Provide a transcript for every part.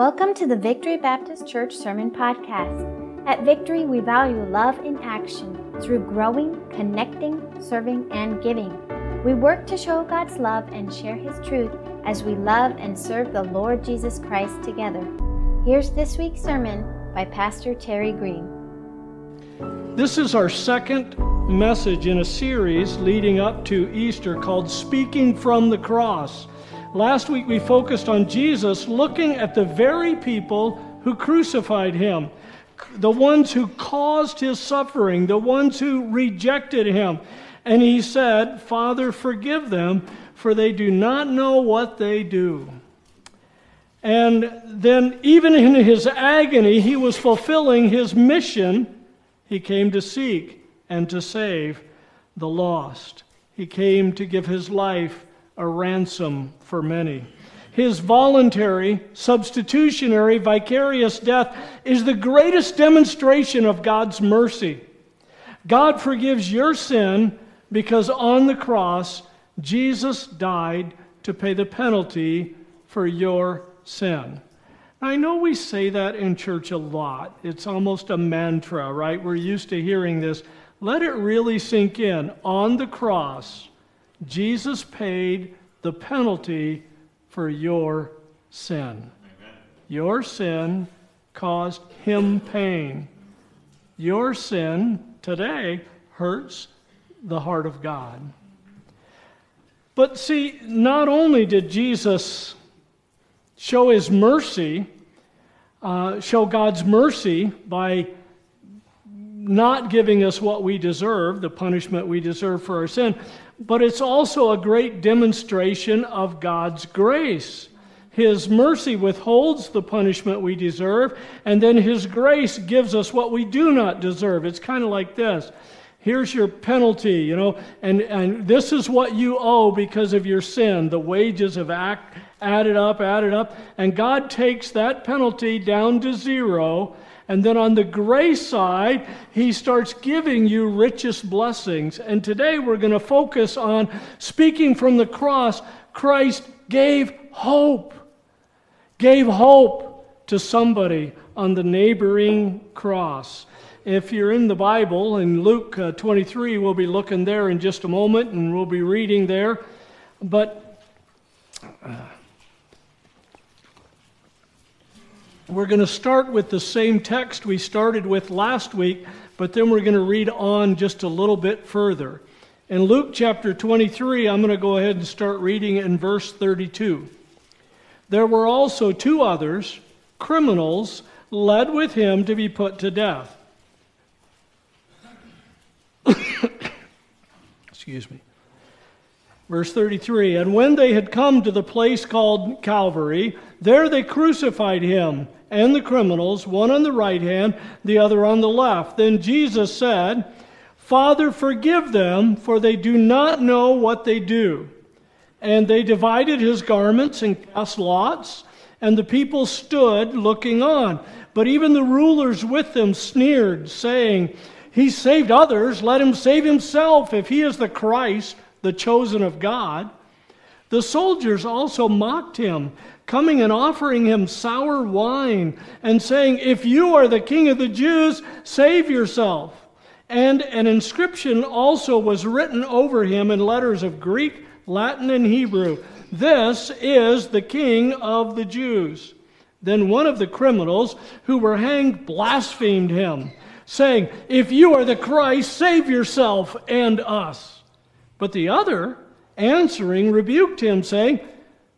Welcome to the Victory Baptist Church Sermon Podcast. At Victory, we value love in action through growing, connecting, serving, and giving. We work to show God's love and share His truth as we love and serve the Lord Jesus Christ together. Here's this week's sermon by Pastor Terry Green. This is our second message in a series leading up to Easter called Speaking from the Cross. Last week we focused on Jesus looking at the very people who crucified him, the ones who caused his suffering, the ones who rejected him. And he said, Father, forgive them, for they do not know what they do. And then, even in his agony, he was fulfilling his mission. He came to seek and to save the lost. He came to give his life a ransom for many. His voluntary, substitutionary, vicarious death is the greatest demonstration of God's mercy. God forgives your sin because on the cross, Jesus died to pay the penalty for your sin. I know we say that in church a lot. It's almost a mantra, right? We're used to hearing this. Let it really sink in. On the cross, Jesus paid the penalty for your sin. Amen. Your sin caused him pain. Your sin today hurts the heart of God. But see, not only did Jesus show his mercy, uh, show God's mercy by not giving us what we deserve, the punishment we deserve for our sin, but it's also a great demonstration of God's grace. His mercy withholds the punishment we deserve, and then His grace gives us what we do not deserve. It's kind of like this here's your penalty, you know, and, and this is what you owe because of your sin. The wages have act, added up, added up, and God takes that penalty down to zero and then on the grace side, he starts giving you richest blessings. And today we're going to focus on speaking from the cross. Christ gave hope, gave hope to somebody on the neighboring cross. If you're in the Bible, in Luke uh, 23, we'll be looking there in just a moment and we'll be reading there. But. Uh, We're going to start with the same text we started with last week, but then we're going to read on just a little bit further. In Luke chapter 23, I'm going to go ahead and start reading in verse 32. There were also two others, criminals, led with him to be put to death. Excuse me. Verse 33 And when they had come to the place called Calvary, there they crucified him and the criminals, one on the right hand, the other on the left. Then Jesus said, Father, forgive them, for they do not know what they do. And they divided his garments and cast lots, and the people stood looking on. But even the rulers with them sneered, saying, He saved others, let him save himself if he is the Christ, the chosen of God. The soldiers also mocked him coming and offering him sour wine and saying, If you are the king of the Jews, save yourself. And an inscription also was written over him in letters of Greek, Latin, and Hebrew This is the king of the Jews. Then one of the criminals who were hanged blasphemed him, saying, If you are the Christ, save yourself and us. But the other, answering, rebuked him, saying,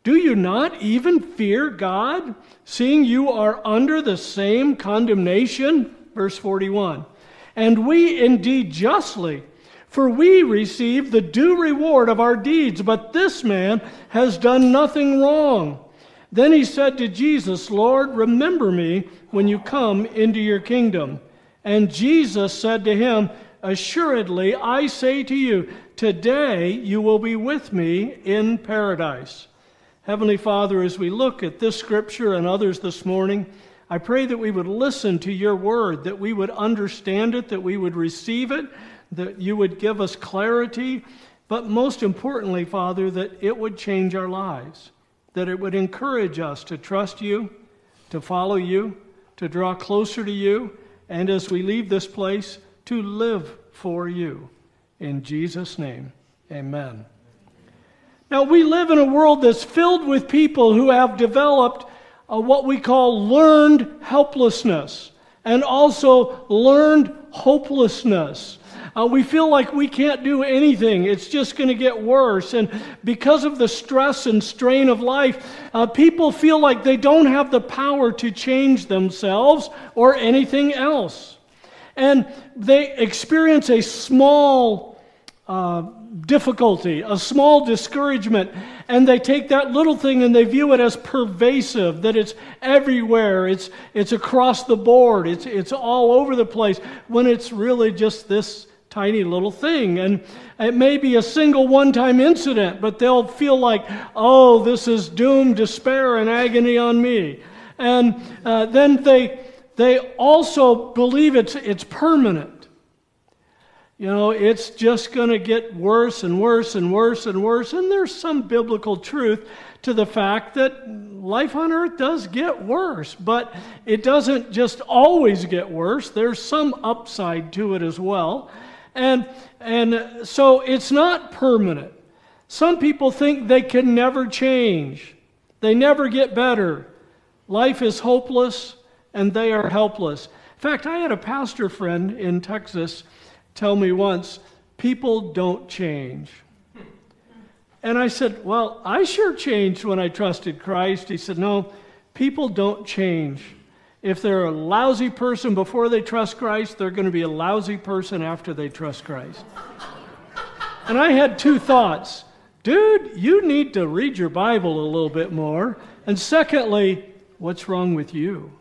do you not even fear God, seeing you are under the same condemnation? Verse 41. And we indeed justly, for we receive the due reward of our deeds, but this man has done nothing wrong. Then he said to Jesus, Lord, remember me when you come into your kingdom. And Jesus said to him, Assuredly, I say to you, today you will be with me in paradise. Heavenly Father, as we look at this scripture and others this morning, I pray that we would listen to your word, that we would understand it, that we would receive it, that you would give us clarity, but most importantly, Father, that it would change our lives, that it would encourage us to trust you, to follow you, to draw closer to you, and as we leave this place, to live for you. In Jesus' name, amen. Now, we live in a world that's filled with people who have developed uh, what we call learned helplessness and also learned hopelessness. Uh, we feel like we can't do anything. It's just going to get worse. And because of the stress and strain of life, uh, people feel like they don't have the power to change themselves or anything else. And they experience a small uh, difficulty, a small discouragement, and they take that little thing and they view it as pervasive, that it's everywhere, it's, it's across the board, it's, it's all over the place, when it's really just this tiny little thing. And it may be a single one time incident, but they'll feel like, oh, this is doom, despair, and agony on me. And uh, then they, they also believe it's, it's permanent. You know, it's just going to get worse and worse and worse and worse. And there's some biblical truth to the fact that life on earth does get worse, but it doesn't just always get worse. There's some upside to it as well. And, and so it's not permanent. Some people think they can never change, they never get better. Life is hopeless and they are helpless. In fact, I had a pastor friend in Texas tell me once people don't change. And I said, Well, I sure changed when I trusted Christ. He said, No, people don't change. If they're a lousy person before they trust Christ, they're going to be a lousy person after they trust Christ. and I had two thoughts. Dude, you need to read your Bible a little bit more. And secondly, what's wrong with you?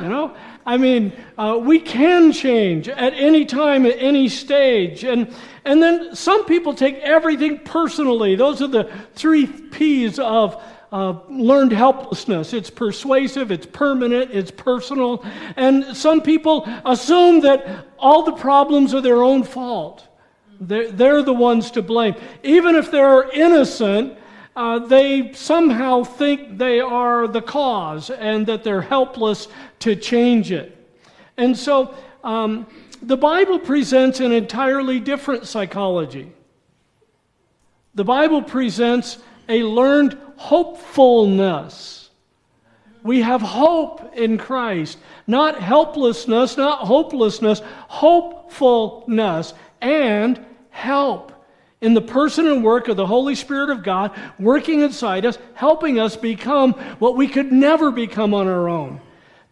You know? I mean, uh, we can change at any time, at any stage. And, and then some people take everything personally. Those are the three P's of uh, learned helplessness. It's persuasive, it's permanent, it's personal. And some people assume that all the problems are their own fault. They're, they're the ones to blame. Even if they're innocent, uh, they somehow think they are the cause and that they're helpless to change it. And so um, the Bible presents an entirely different psychology. The Bible presents a learned hopefulness. We have hope in Christ, not helplessness, not hopelessness, hopefulness, and help in the person and work of the Holy Spirit of God working inside us, helping us become what we could never become on our own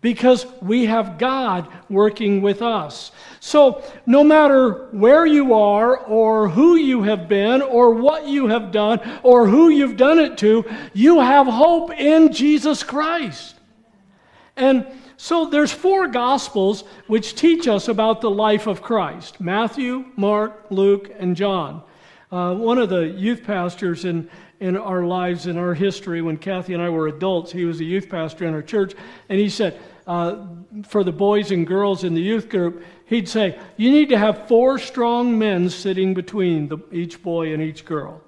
because we have God working with us. So, no matter where you are, or who you have been, or what you have done, or who you've done it to, you have hope in Jesus Christ. And so there's four gospels which teach us about the life of Christ Matthew, Mark, Luke, and John. Uh, one of the youth pastors in, in our lives, in our history, when Kathy and I were adults, he was a youth pastor in our church, and he said, uh, for the boys and girls in the youth group, he'd say, You need to have four strong men sitting between the, each boy and each girl.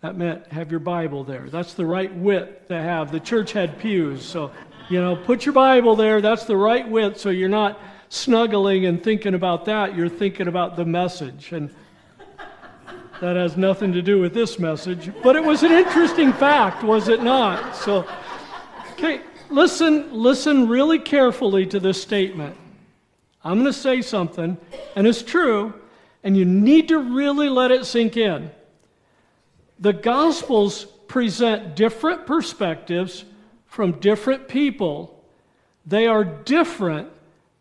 That meant have your Bible there. That's the right width to have. The church had pews, so, you know, put your Bible there. That's the right width so you're not snuggling and thinking about that. You're thinking about the message. And that has nothing to do with this message. But it was an interesting fact, was it not? So, okay listen, listen really carefully to this statement. I'm going to say something, and it's true, and you need to really let it sink in. The Gospels present different perspectives from different people. They are different,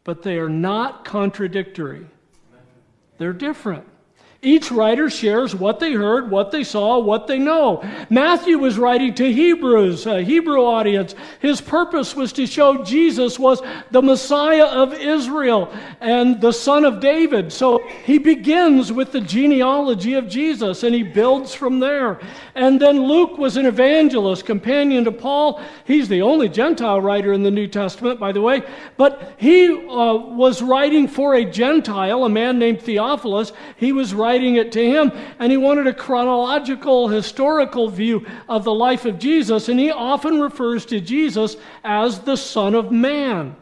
but they are not contradictory. They're different. Each writer shares what they heard, what they saw, what they know. Matthew was writing to Hebrews, a Hebrew audience. His purpose was to show Jesus was the Messiah of Israel and the son of David. So he begins with the genealogy of Jesus and he builds from there. And then Luke was an evangelist, companion to Paul. He's the only Gentile writer in the New Testament, by the way. But he uh, was writing for a Gentile, a man named Theophilus. He was writing writing it to him, and he wanted a chronological, historical view of the life of Jesus, and he often refers to Jesus as the Son of Man.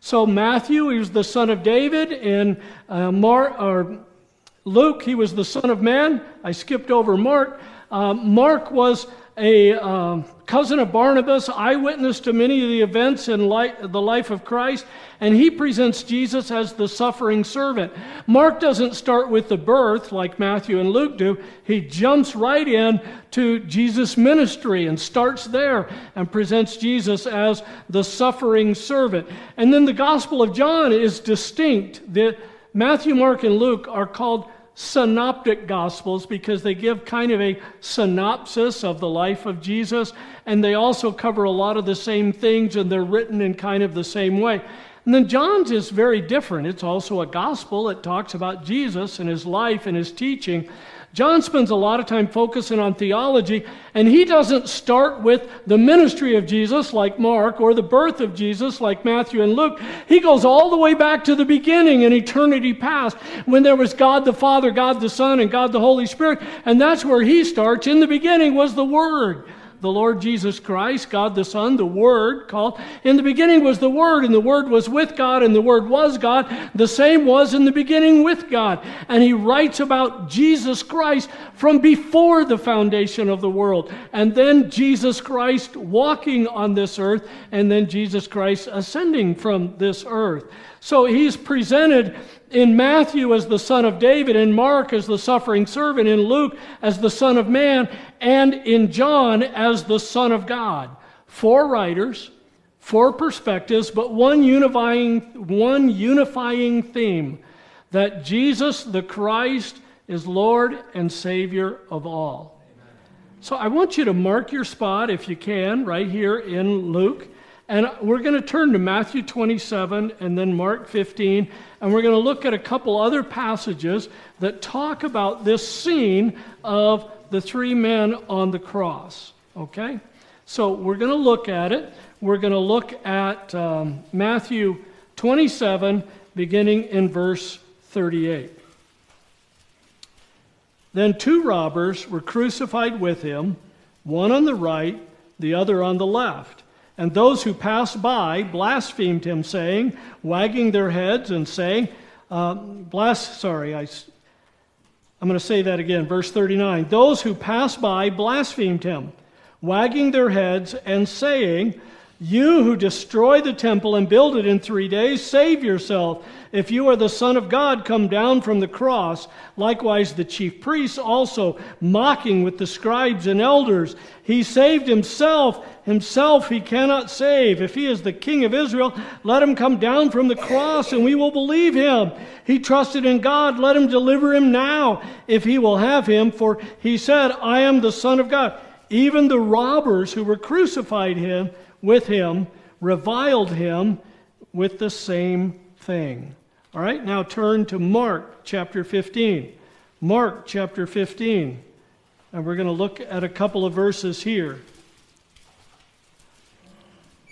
So Matthew, he was the son of David. In uh, Mark, or Luke, he was the son of man. I skipped over Mark. Uh, Mark was a uh, cousin of Barnabas, eyewitness to many of the events in the life of Christ, and he presents Jesus as the suffering servant. Mark doesn't start with the birth like Matthew and Luke do. He jumps right in to Jesus' ministry and starts there and presents Jesus as the suffering servant. And then the Gospel of John is distinct. The, Matthew, Mark, and Luke are called synoptic gospels because they give kind of a synopsis of the life of Jesus and they also cover a lot of the same things and they're written in kind of the same way. And then John's is very different. It's also a gospel. It talks about Jesus and his life and his teaching. John spends a lot of time focusing on theology, and he doesn't start with the ministry of Jesus like Mark or the birth of Jesus like Matthew and Luke. He goes all the way back to the beginning in eternity past when there was God the Father, God the Son, and God the Holy Spirit, and that's where he starts. In the beginning was the Word the Lord Jesus Christ, God the Son, the Word called. In the beginning was the Word, and the Word was with God, and the Word was God. The same was in the beginning with God. And he writes about Jesus Christ from before the foundation of the world. And then Jesus Christ walking on this earth, and then Jesus Christ ascending from this earth. So he's presented in Matthew as the son of David, in Mark as the suffering servant, in Luke as the son of man, and in John as the son of God. Four writers, four perspectives, but one unifying, one unifying theme that Jesus the Christ is Lord and Savior of all. So I want you to mark your spot, if you can, right here in Luke. And we're going to turn to Matthew 27 and then Mark 15, and we're going to look at a couple other passages that talk about this scene of the three men on the cross. Okay? So we're going to look at it. We're going to look at um, Matthew 27, beginning in verse 38. Then two robbers were crucified with him, one on the right, the other on the left. And those who passed by blasphemed him, saying, wagging their heads and saying, uh, blas- sorry, I, I'm going to say that again, verse 39. Those who passed by blasphemed him, wagging their heads and saying, You who destroy the temple and build it in three days, save yourself. If you are the Son of God, come down from the cross. Likewise, the chief priests also, mocking with the scribes and elders. He saved himself. Himself he cannot save. If he is the King of Israel, let him come down from the cross and we will believe him. He trusted in God. Let him deliver him now if he will have him. For he said, I am the Son of God. Even the robbers who were crucified him with him reviled him with the same thing. All right, now turn to Mark chapter 15. Mark chapter 15. And we're going to look at a couple of verses here.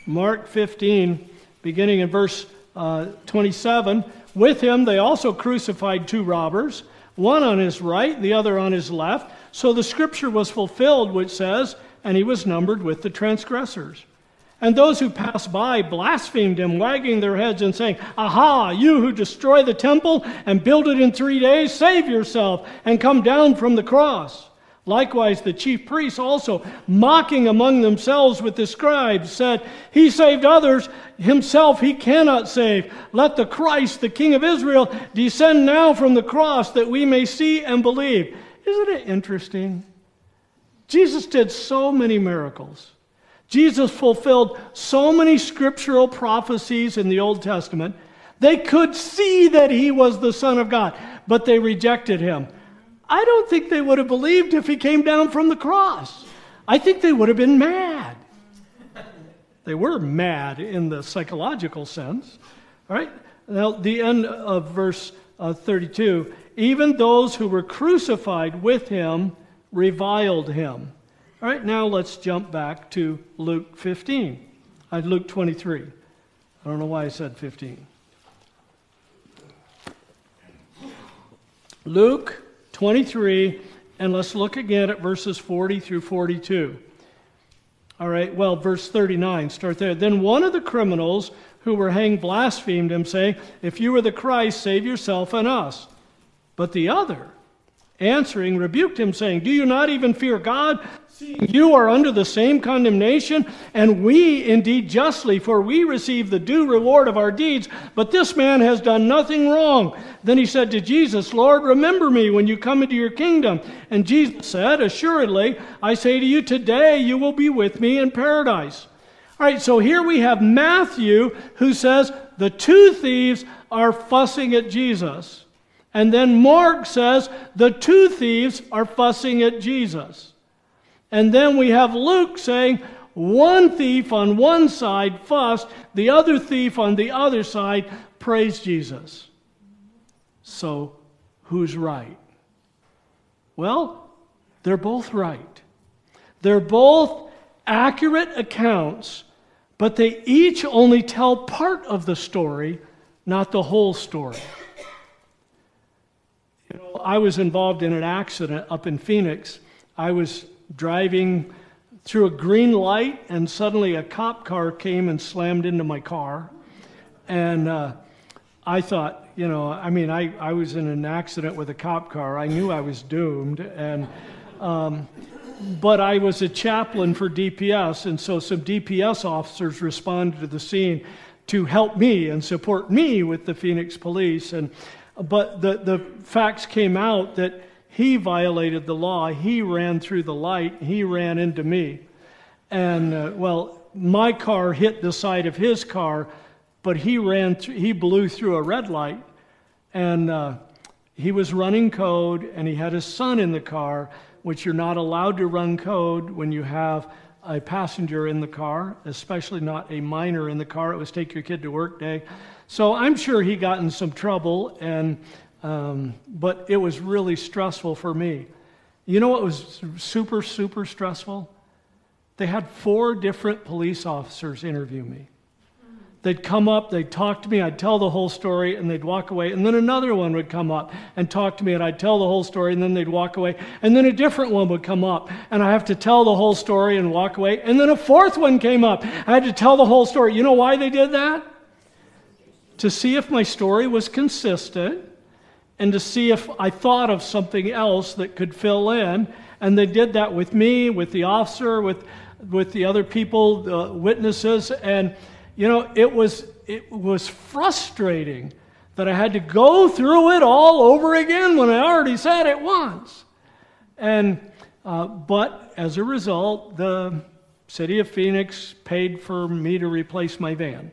Mark 15, beginning in verse uh, 27. With him they also crucified two robbers, one on his right, the other on his left. So the scripture was fulfilled, which says, And he was numbered with the transgressors. And those who passed by blasphemed him, wagging their heads and saying, Aha, you who destroy the temple and build it in three days, save yourself and come down from the cross. Likewise, the chief priests also, mocking among themselves with the scribes, said, He saved others, himself he cannot save. Let the Christ, the King of Israel, descend now from the cross that we may see and believe. Isn't it interesting? Jesus did so many miracles. Jesus fulfilled so many scriptural prophecies in the Old Testament. They could see that he was the Son of God, but they rejected him. I don't think they would have believed if he came down from the cross. I think they would have been mad. They were mad in the psychological sense. All right? Now, the end of verse uh, 32 even those who were crucified with him reviled him. All right, now let's jump back to Luke 15. Uh, Luke 23. I don't know why I said 15. Luke 23, and let's look again at verses 40 through 42. All right, well, verse 39, start there. Then one of the criminals who were hanged blasphemed him, saying, If you are the Christ, save yourself and us. But the other, answering, rebuked him, saying, Do you not even fear God, you are under the same condemnation, and we indeed justly, for we receive the due reward of our deeds, but this man has done nothing wrong. Then he said to Jesus, Lord, remember me when you come into your kingdom. And Jesus said, Assuredly, I say to you, today you will be with me in paradise. All right, so here we have Matthew who says the two thieves are fussing at Jesus. And then Mark says the two thieves are fussing at Jesus. And then we have Luke saying, one thief on one side fussed, the other thief on the other side praised Jesus. So, who's right? Well, they're both right. They're both accurate accounts, but they each only tell part of the story, not the whole story. You know, I was involved in an accident up in Phoenix. I was driving through a green light, and suddenly a cop car came and slammed into my car. And uh, I thought, you know, I mean, I, I was in an accident with a cop car. I knew I was doomed. And, um, but I was a chaplain for DPS, and so some DPS officers responded to the scene to help me and support me with the Phoenix police. And, but the, the facts came out that he violated the law. He ran through the light. He ran into me. And, uh, well, my car hit the side of his car, but he ran through, he blew through a red light. And uh, he was running code, and he had his son in the car, which you're not allowed to run code when you have a passenger in the car, especially not a minor in the car. It was take your kid to work day. So I'm sure he got in some trouble, and um, but it was really stressful for me. You know what was super, super stressful? They had four different police officers interview me. They'd come up, they'd talk to me, I'd tell the whole story, and they'd walk away. And then another one would come up and talk to me, and I'd tell the whole story, and then they'd walk away. And then a different one would come up, and I have to tell the whole story and walk away. And then a fourth one came up. I had to tell the whole story. You know why they did that? To see if my story was consistent and to see if I thought of something else that could fill in. And they did that with me, with the officer, with, with the other people, the witnesses. And, you know, it was, it was frustrating that I had to go through it all over again when I already said it once. And, uh, but as a result, the city of Phoenix paid for me to replace my van,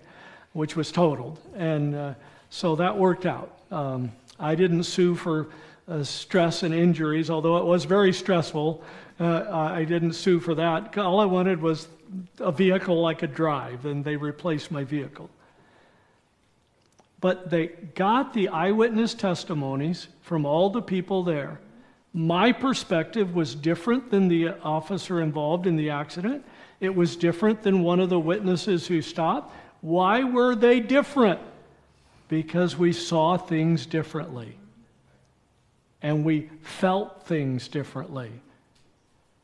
which was totaled. And uh, so that worked out. Um, I didn't sue for uh, stress and injuries, although it was very stressful. Uh, I didn't sue for that. All I wanted was a vehicle I could drive, and they replaced my vehicle. But they got the eyewitness testimonies from all the people there. My perspective was different than the officer involved in the accident. It was different than one of the witnesses who stopped. Why were they different? Because we saw things differently and we felt things differently.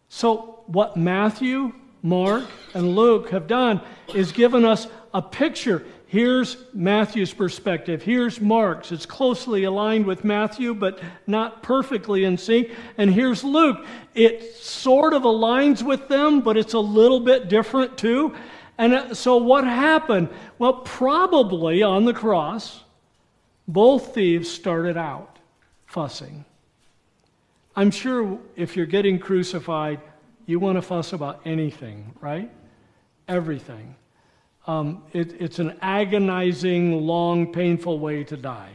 So, what Matthew, Mark, and Luke have done is given us a picture. Here's Matthew's perspective. Here's Mark's. It's closely aligned with Matthew, but not perfectly in sync. And here's Luke. It sort of aligns with them, but it's a little bit different too. And uh, so, what happened? Well, probably on the cross, both thieves started out fussing. I'm sure if you're getting crucified, you want to fuss about anything, right? Everything. Um, it, it's an agonizing, long, painful way to die.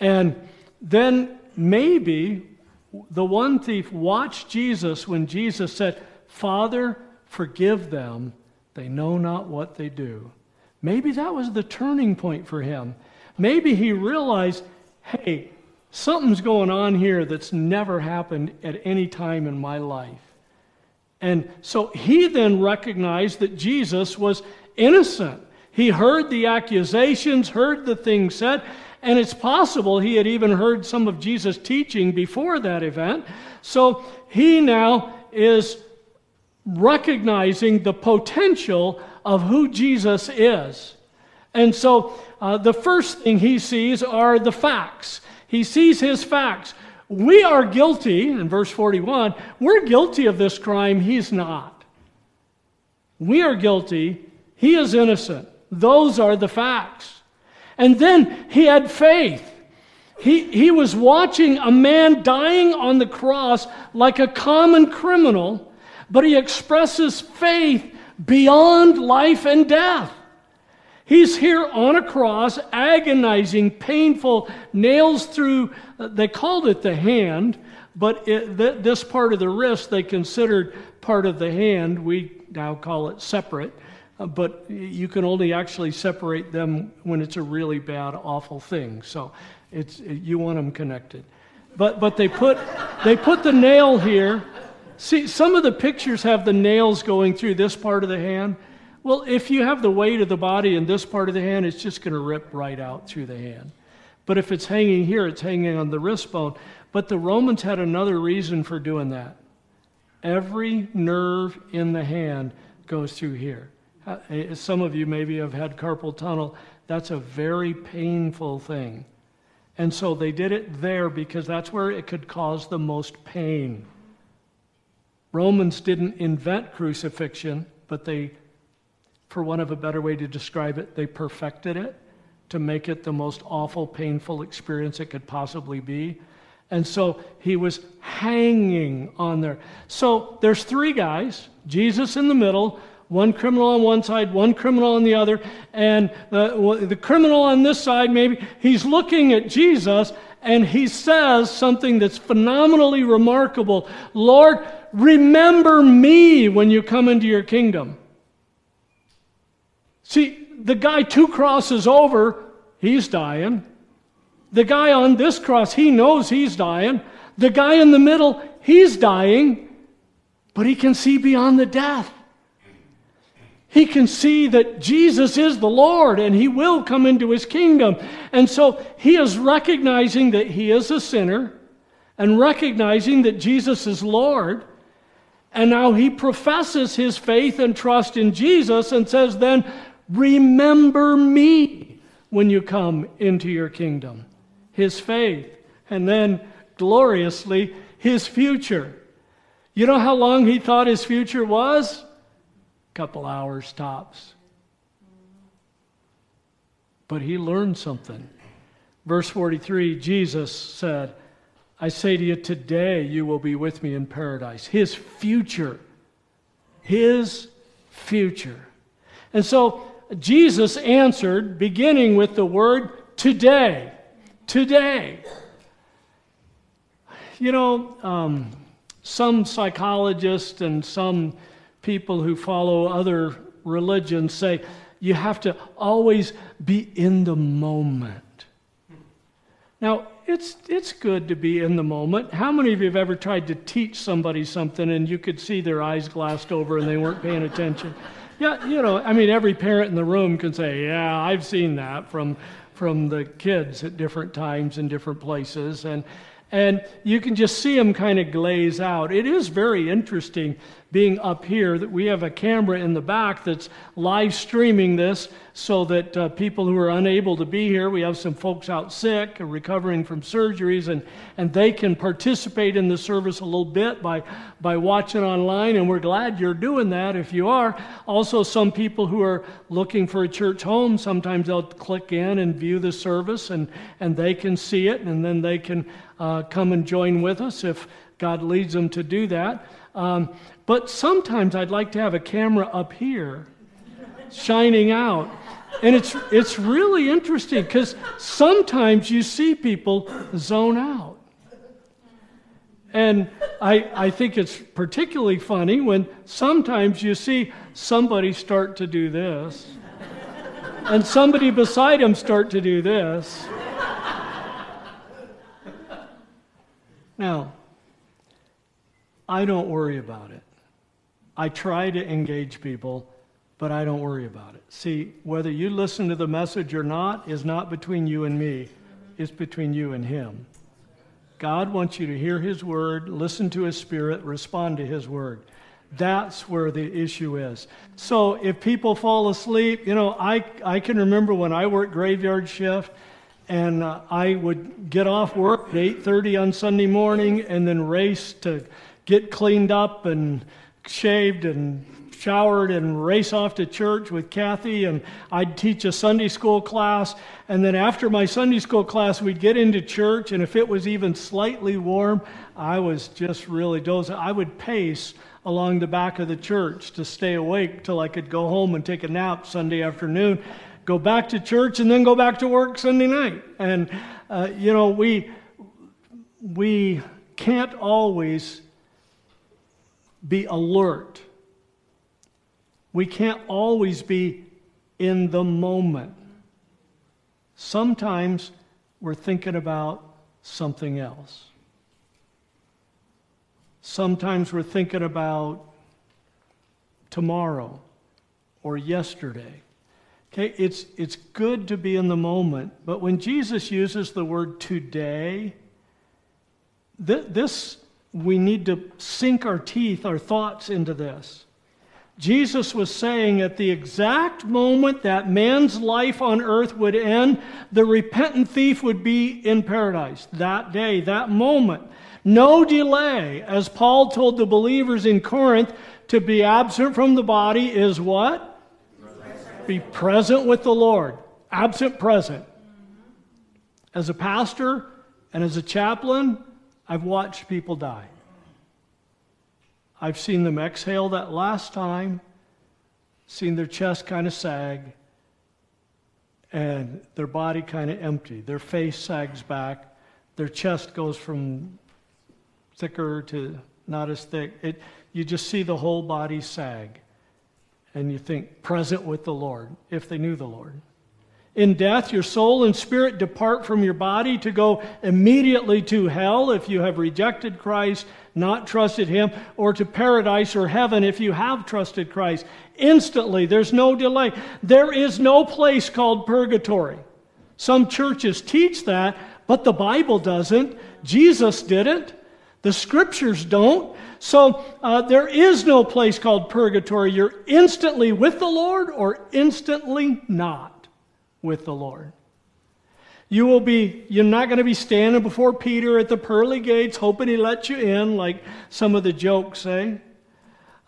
And then maybe the one thief watched Jesus when Jesus said, Father, forgive them. They know not what they do. Maybe that was the turning point for him. Maybe he realized, hey, something's going on here that's never happened at any time in my life. And so he then recognized that Jesus was innocent. He heard the accusations, heard the things said, And it's possible he had even heard some of Jesus' teaching before that event. So he now is recognizing the potential of who Jesus is. And so uh, the first thing he sees are the facts. He sees his facts. We are guilty, in verse 41, we're guilty of this crime, he's not. We are guilty, he is innocent. Those are the facts. And then he had faith. He, he was watching a man dying on the cross like a common criminal, but he expresses faith beyond life and death. He's here on a cross, agonizing, painful, nails through, they called it the hand, but it, th- this part of the wrist they considered part of the hand. We now call it separate, uh, but you can only actually separate them when it's a really bad, awful thing. So it's, you want them connected. But, but they, put, they put the nail here. See, some of the pictures have the nails going through this part of the hand. Well, if you have the weight of the body in this part of the hand, it's just going to rip right out through the hand. But if it's hanging here, it's hanging on the wrist bone. But the Romans had another reason for doing that. Every nerve in the hand goes through here. Uh, eh, some of you maybe have had carpal tunnel. That's a very painful thing. And so they did it there because that's where it could cause the most pain. Romans didn't invent crucifixion, but they for want of a better way to describe it, they perfected it to make it the most awful, painful experience it could possibly be. And so he was hanging on there. So there's three guys Jesus in the middle, one criminal on one side, one criminal on the other, and the, the criminal on this side, maybe, he's looking at Jesus and he says something that's phenomenally remarkable Lord, remember me when you come into your kingdom. See, the guy two crosses over, he's dying. The guy on this cross, he knows he's dying. The guy in the middle, he's dying, but he can see beyond the death. He can see that Jesus is the Lord and he will come into his kingdom. And so he is recognizing that he is a sinner and recognizing that Jesus is Lord. And now he professes his faith and trust in Jesus and says, Then Remember me when you come into your kingdom. His faith. And then, gloriously, his future. You know how long he thought his future was? A couple hours tops. But he learned something. Verse 43 Jesus said, I say to you, today you will be with me in paradise. His future. His future. And so Jesus answered, beginning with the word today. Today. You know, um, some psychologists and some people who follow other religions say you have to always be in the moment. Now, it's, it's good to be in the moment. How many of you have ever tried to teach somebody something and you could see their eyes glassed over and they weren't paying attention? Yeah, you know, I mean, every parent in the room can say, "Yeah, I've seen that from from the kids at different times in different places," and and you can just see them kind of glaze out. It is very interesting being up here that we have a camera in the back that's live streaming this so that uh, people who are unable to be here, we have some folks out sick or recovering from surgeries, and, and they can participate in the service a little bit by, by watching online, and we're glad you're doing that if you are. Also, some people who are looking for a church home, sometimes they'll click in and view the service, and, and they can see it, and then they can uh, come and join with us if God leads them to do that. Um, but sometimes I'd like to have a camera up here shining out. And it's, it's really interesting because sometimes you see people zone out. And I, I think it's particularly funny when sometimes you see somebody start to do this, and somebody beside him start to do this. Now, I don't worry about it. I try to engage people, but I don't worry about it. See, whether you listen to the message or not is not between you and me. it's between you and Him. God wants you to hear His word, listen to His Spirit, respond to His word. That's where the issue is. So if people fall asleep, you know, I, I can remember when I worked graveyard shift and uh, I would get off work at 8:30 on Sunday morning and then race to get cleaned up and shaved and showered and race off to church with Kathy, and I'd teach a Sunday school class. And then after my Sunday school class, we'd get into church, and if it was even slightly warm, I was just really dozing. I would pace along the back of the church to stay awake till I could go home and take a nap Sunday afternoon, go back to church, and then go back to work Sunday night. And, uh, you know, we, we can't always be alert we can't always be in the moment. Sometimes we're thinking about something else. Sometimes we're thinking about tomorrow or yesterday. Okay, it's, it's good to be in the moment, but when Jesus uses the word today, th- this, we need to sink our teeth, our thoughts into this. Jesus was saying at the exact moment that man's life on earth would end, the repentant thief would be in paradise. That day, that moment. No delay. As Paul told the believers in Corinth, to be absent from the body is what? Be present with the Lord. Absent, present. As a pastor and as a chaplain, I've watched people die. I've seen them exhale that last time, seen their chest kind of sag, and their body kind of empty. Their face sags back, their chest goes from thicker to not as thick. It, you just see the whole body sag, and you think, present with the Lord, if they knew the Lord. In death, your soul and spirit depart from your body to go immediately to hell if you have rejected Christ, not trusted Him, or to paradise or heaven if you have trusted Christ. Instantly, there's no delay. There is no place called purgatory. Some churches teach that, but the Bible doesn't. Jesus didn't. The scriptures don't. So uh, there is no place called purgatory. You're instantly with the Lord or instantly not with the Lord. You will be, you're not going to be standing before Peter at the pearly gates hoping he lets you in, like some of the jokes say.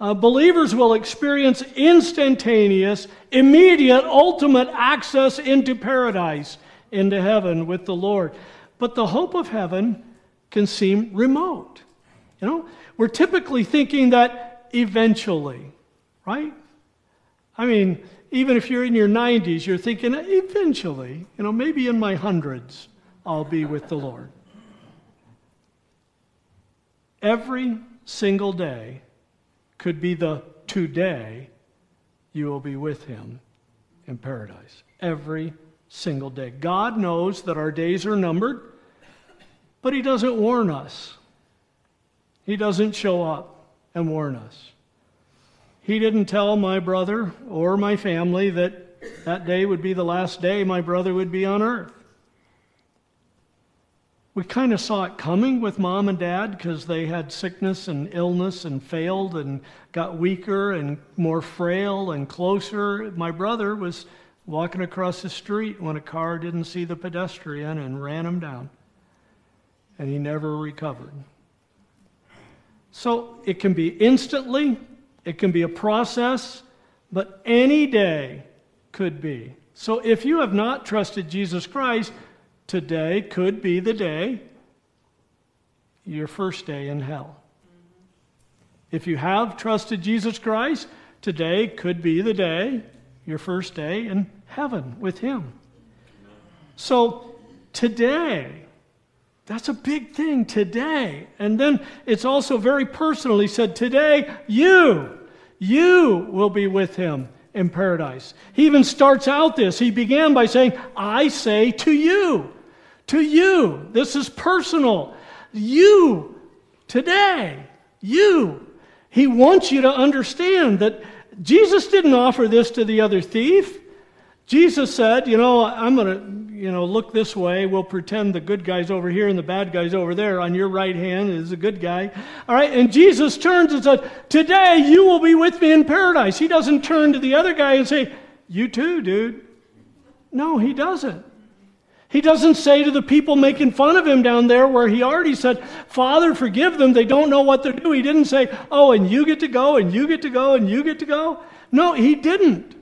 Uh, believers will experience instantaneous, immediate, ultimate access into paradise, into heaven with the Lord. But the hope of heaven can seem remote. You know, we're typically thinking that eventually, right? I mean, even if you're in your 90s, you're thinking, eventually, you know, maybe in my hundreds, I'll be with the Lord. Every single day could be the today you will be with Him in paradise. Every single day. God knows that our days are numbered, but He doesn't warn us. He doesn't show up and warn us. He didn't tell my brother or my family that that day would be the last day my brother would be on earth. We kind of saw it coming with mom and dad because they had sickness and illness and failed and got weaker and more frail and closer. My brother was walking across the street when a car didn't see the pedestrian and ran him down. And he never recovered. So it can be instantly it can be a process, but any day could be. So if you have not trusted Jesus Christ, today could be the day, your first day in hell. If you have trusted Jesus Christ, today could be the day, your first day in heaven with Him. So today, that's a big thing today. And then it's also very personal. He said, Today, you, you will be with him in paradise. He even starts out this. He began by saying, I say to you, to you. This is personal. You, today, you. He wants you to understand that Jesus didn't offer this to the other thief. Jesus said, You know, I'm going to you know, look this way. We'll pretend the good guy's over here and the bad guy's over there. On your right hand is a good guy. All right. And Jesus turns and says, Today you will be with me in paradise. He doesn't turn to the other guy and say, You too, dude. No, he doesn't. He doesn't say to the people making fun of him down there where he already said, Father, forgive them. They don't know what they're doing. He didn't say, Oh, and you get to go, and you get to go, and you get to go. No, he didn't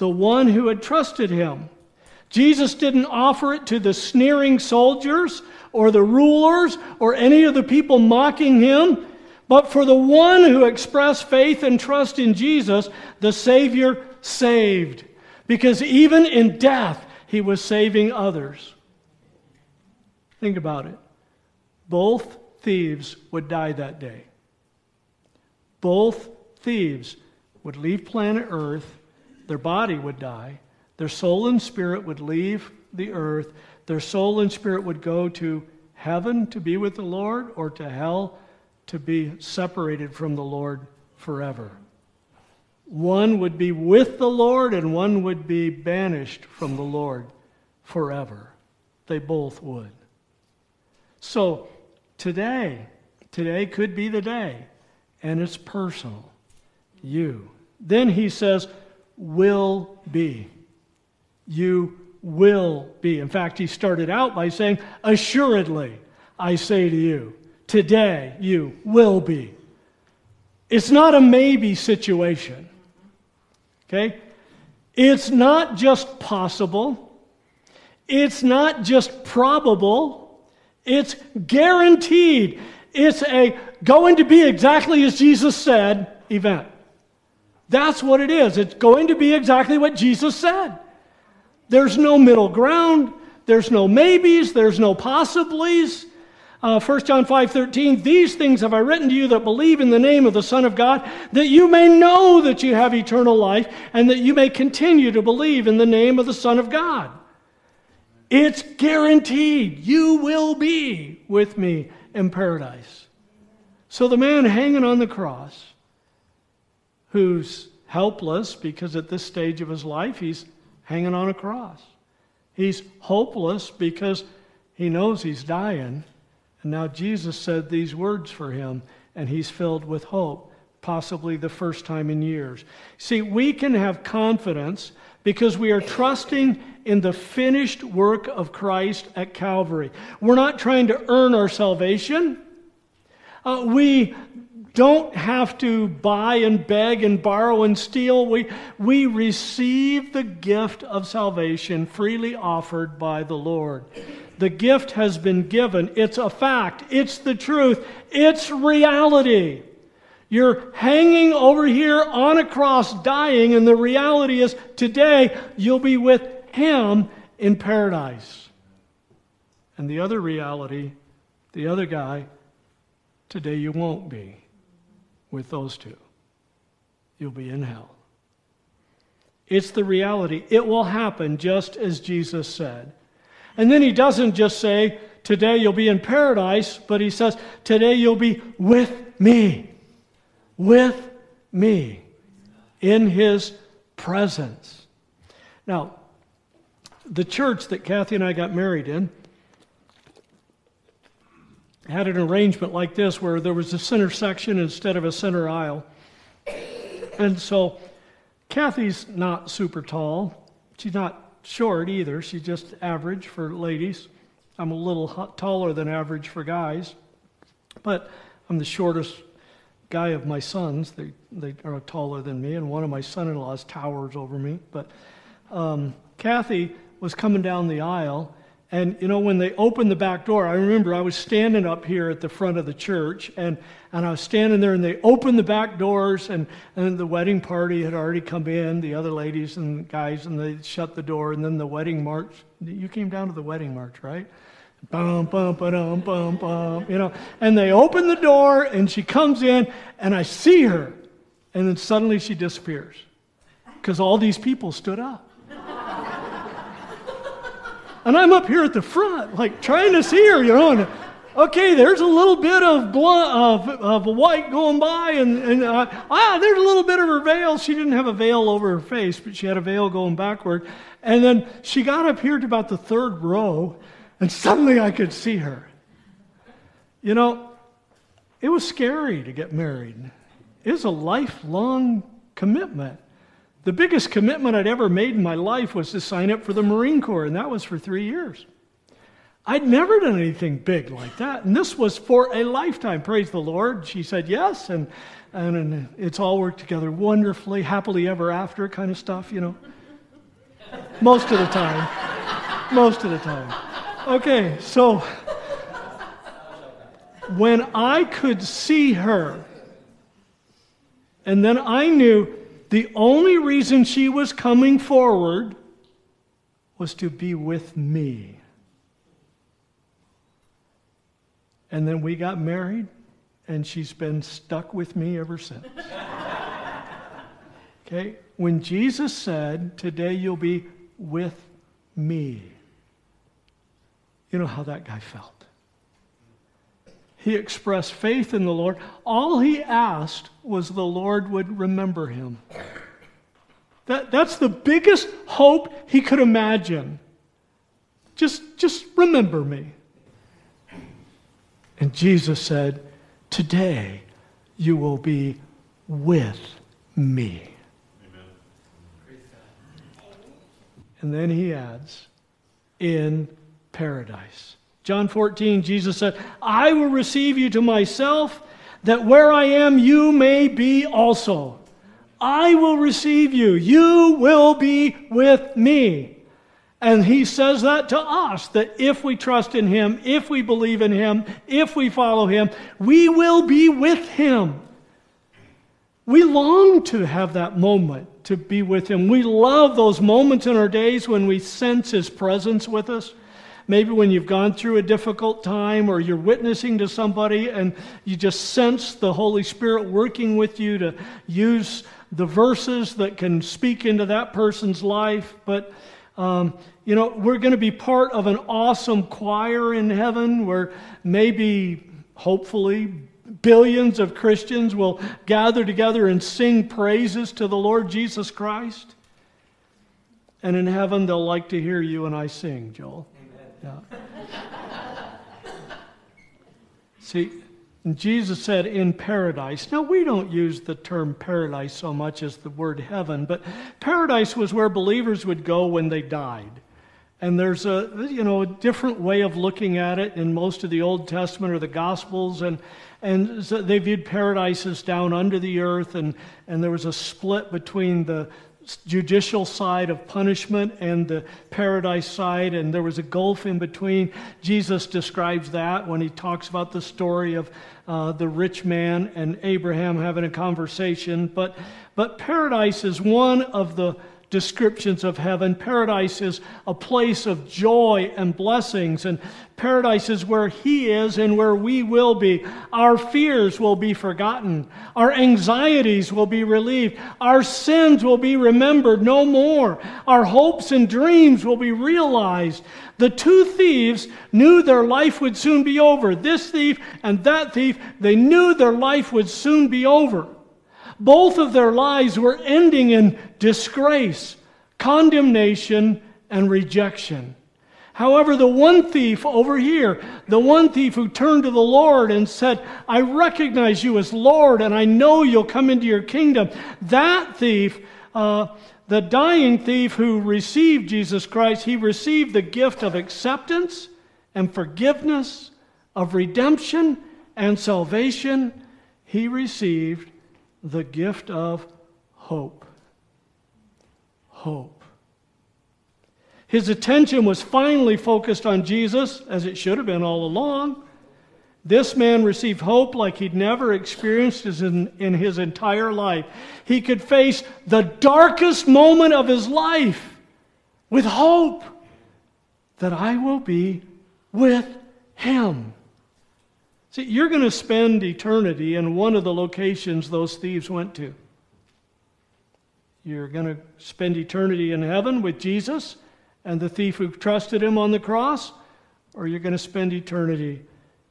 the one who had trusted him. Jesus didn't offer it to the sneering soldiers or the rulers or any of the people mocking him, but for the one who expressed faith and trust in Jesus, the Savior saved. Because even in death, he was saving others. Think about it. Both thieves would die that day. Both thieves would leave planet Earth their body would die, their soul and spirit would leave the earth, their soul and spirit would go to heaven to be with the Lord or to hell to be separated from the Lord forever. One would be with the Lord and one would be banished from the Lord forever. They both would. So today, today could be the day, and it's personal. You. Then he says, will be. You will be. In fact, he started out by saying, Assuredly, I say to you, today you will be. It's not a maybe situation. Okay? It's not just possible. It's not just probable. It's guaranteed. It's a going to be exactly as Jesus said event. That's what it is. It's going to be exactly what Jesus said. There's no middle ground. There's no maybes. There's no possiblies. Uh, 1 John 5 13, these things have I written to you that believe in the name of the Son of God, that you may know that you have eternal life, and that you may continue to believe in the name of the Son of God. It's guaranteed. You will be with me in paradise. So the man hanging on the cross, who's helpless because at this stage of his life he's hanging on a cross. He's hopeless because he knows he's dying. And now Jesus said these words for him, and he's filled with hope, possibly the first time in years. See, we can have confidence because we are trusting in the finished work of Christ at Calvary. We're not trying to earn our salvation. Uh, we don't have to buy and beg and borrow and steal. We, we receive the gift of salvation freely offered by the Lord. The gift has been given. It's a fact. It's the truth. It's reality. You're hanging over here on a cross dying, and the reality is today you'll be with Him in paradise. And the other reality, the other guy, today you won't be with those two. You'll be in hell. It's the reality. It will happen just as Jesus said. And then he doesn't just say, Today you'll be in paradise, but he says, Today you'll be with me. With me. In his presence. Now, the church that Kathy and I got married in had an arrangement like this where there was a center section instead of a center aisle. And so Kathy's not super tall. She's not short either. She's just average for ladies. I'm a little taller than average for guys. But I'm the shortest guy of my sons. They, they are taller than me, and one of my son in laws towers over me. But um, Kathy was coming down the aisle, and you know, when they opened the back door, I remember I was standing up here at the front of the church, and, and I was standing there, and they opened the back doors, and, and the wedding party had already come in, the other ladies and guys, and they shut the door, and then the wedding march. You came down to the wedding march, right? Bum, bum, ba-dum, bum, bum, you know. And they open the door, and she comes in, and I see her, and then suddenly she disappears because all these people stood up. And I'm up here at the front, like trying to see her, you know, and okay, there's a little bit of blood, of, of white going by, and, and uh, ah, there's a little bit of her veil. She didn't have a veil over her face, but she had a veil going backward. And then she got up here to about the third row, and suddenly I could see her. You know, it was scary to get married. It was a lifelong commitment. The biggest commitment I'd ever made in my life was to sign up for the Marine Corps, and that was for three years. I'd never done anything big like that. And this was for a lifetime. Praise the Lord. She said yes, and, and it's all worked together wonderfully, happily ever after kind of stuff, you know. Most of the time. Most of the time. Okay, so when I could see her, and then I knew the only reason she was coming forward was to be with me. And then we got married, and she's been stuck with me ever since. okay? When Jesus said, Today you'll be with me, you know how that guy felt. He expressed faith in the Lord. All he asked was the Lord would remember him. That, that's the biggest hope he could imagine. Just, just remember me. And Jesus said, Today you will be with me. And then he adds, In paradise. John 14, Jesus said, I will receive you to myself, that where I am, you may be also. I will receive you. You will be with me. And he says that to us that if we trust in him, if we believe in him, if we follow him, we will be with him. We long to have that moment to be with him. We love those moments in our days when we sense his presence with us. Maybe when you've gone through a difficult time or you're witnessing to somebody and you just sense the Holy Spirit working with you to use the verses that can speak into that person's life. But um, you know, we're going to be part of an awesome choir in heaven where maybe, hopefully, billions of Christians will gather together and sing praises to the Lord Jesus Christ. And in heaven, they'll like to hear you and I sing, Joel. Yeah. See, Jesus said, in paradise. Now, we don't use the term paradise so much as the word heaven, but paradise was where believers would go when they died. And there's a you know a different way of looking at it in most of the Old Testament or the Gospels, and and so they viewed paradise as down under the earth, and and there was a split between the judicial side of punishment and the paradise side, and there was a gulf in between. Jesus describes that when he talks about the story of uh, the rich man and Abraham having a conversation. But, but paradise is one of the descriptions of heaven. Paradise is a place of joy and blessings, and paradise is where He is and where we will be. Our fears will be forgotten, our anxieties will be relieved, our sins will be remembered no more, our hopes and dreams will be realized. The two thieves knew their life would soon be over. This thief and that thief, they knew their life would soon be over. Both of their lives were ending in disgrace, condemnation, and rejection. However, the one thief over here, the one thief who turned to the Lord and said, I recognize you as Lord and I know you'll come into your kingdom, that thief, uh, the dying thief who received Jesus Christ, he received the gift of acceptance and forgiveness, of redemption and salvation. He received the gift of hope. Hope. His attention was finally focused on Jesus, as it should have been all along. This man received hope like he'd never experienced in, in his entire life. He could face the darkest moment of his life with hope that I will be with him. See, you're going to spend eternity in one of the locations those thieves went to. You're going to spend eternity in heaven with Jesus and the thief who trusted him on the cross, or you're going to spend eternity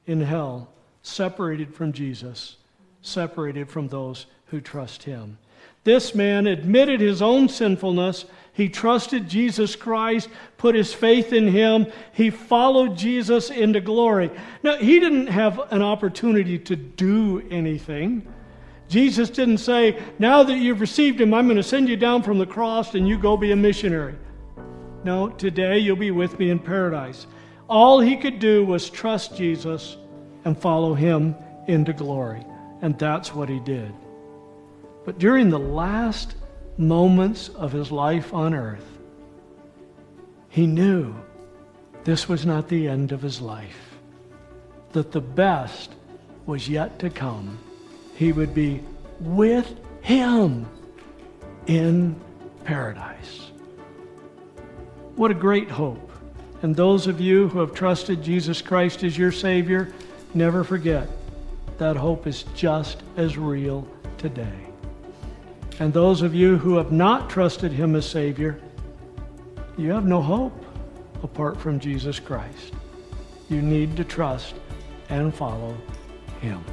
in hell, separated from Jesus, separated from those who trust him. This man admitted his own sinfulness. He trusted Jesus Christ, put his faith in him. He followed Jesus into glory. Now, he didn't have an opportunity to do anything. Jesus didn't say, Now that you've received him, I'm going to send you down from the cross and you go be a missionary. No, today you'll be with me in paradise. All he could do was trust Jesus and follow him into glory. And that's what he did. But during the last moments of his life on earth, he knew this was not the end of his life, that the best was yet to come. He would be with him in paradise. What a great hope. And those of you who have trusted Jesus Christ as your Savior, never forget that hope is just as real today. And those of you who have not trusted Him as Savior, you have no hope apart from Jesus Christ. You need to trust and follow Him.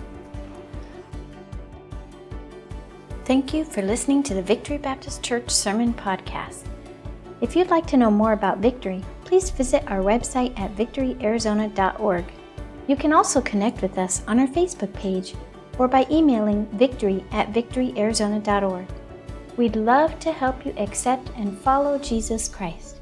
Thank you for listening to the Victory Baptist Church Sermon Podcast. If you'd like to know more about Victory, please visit our website at victoryarizona.org. You can also connect with us on our Facebook page or by emailing victory at victoryarizona.org. We'd love to help you accept and follow Jesus Christ.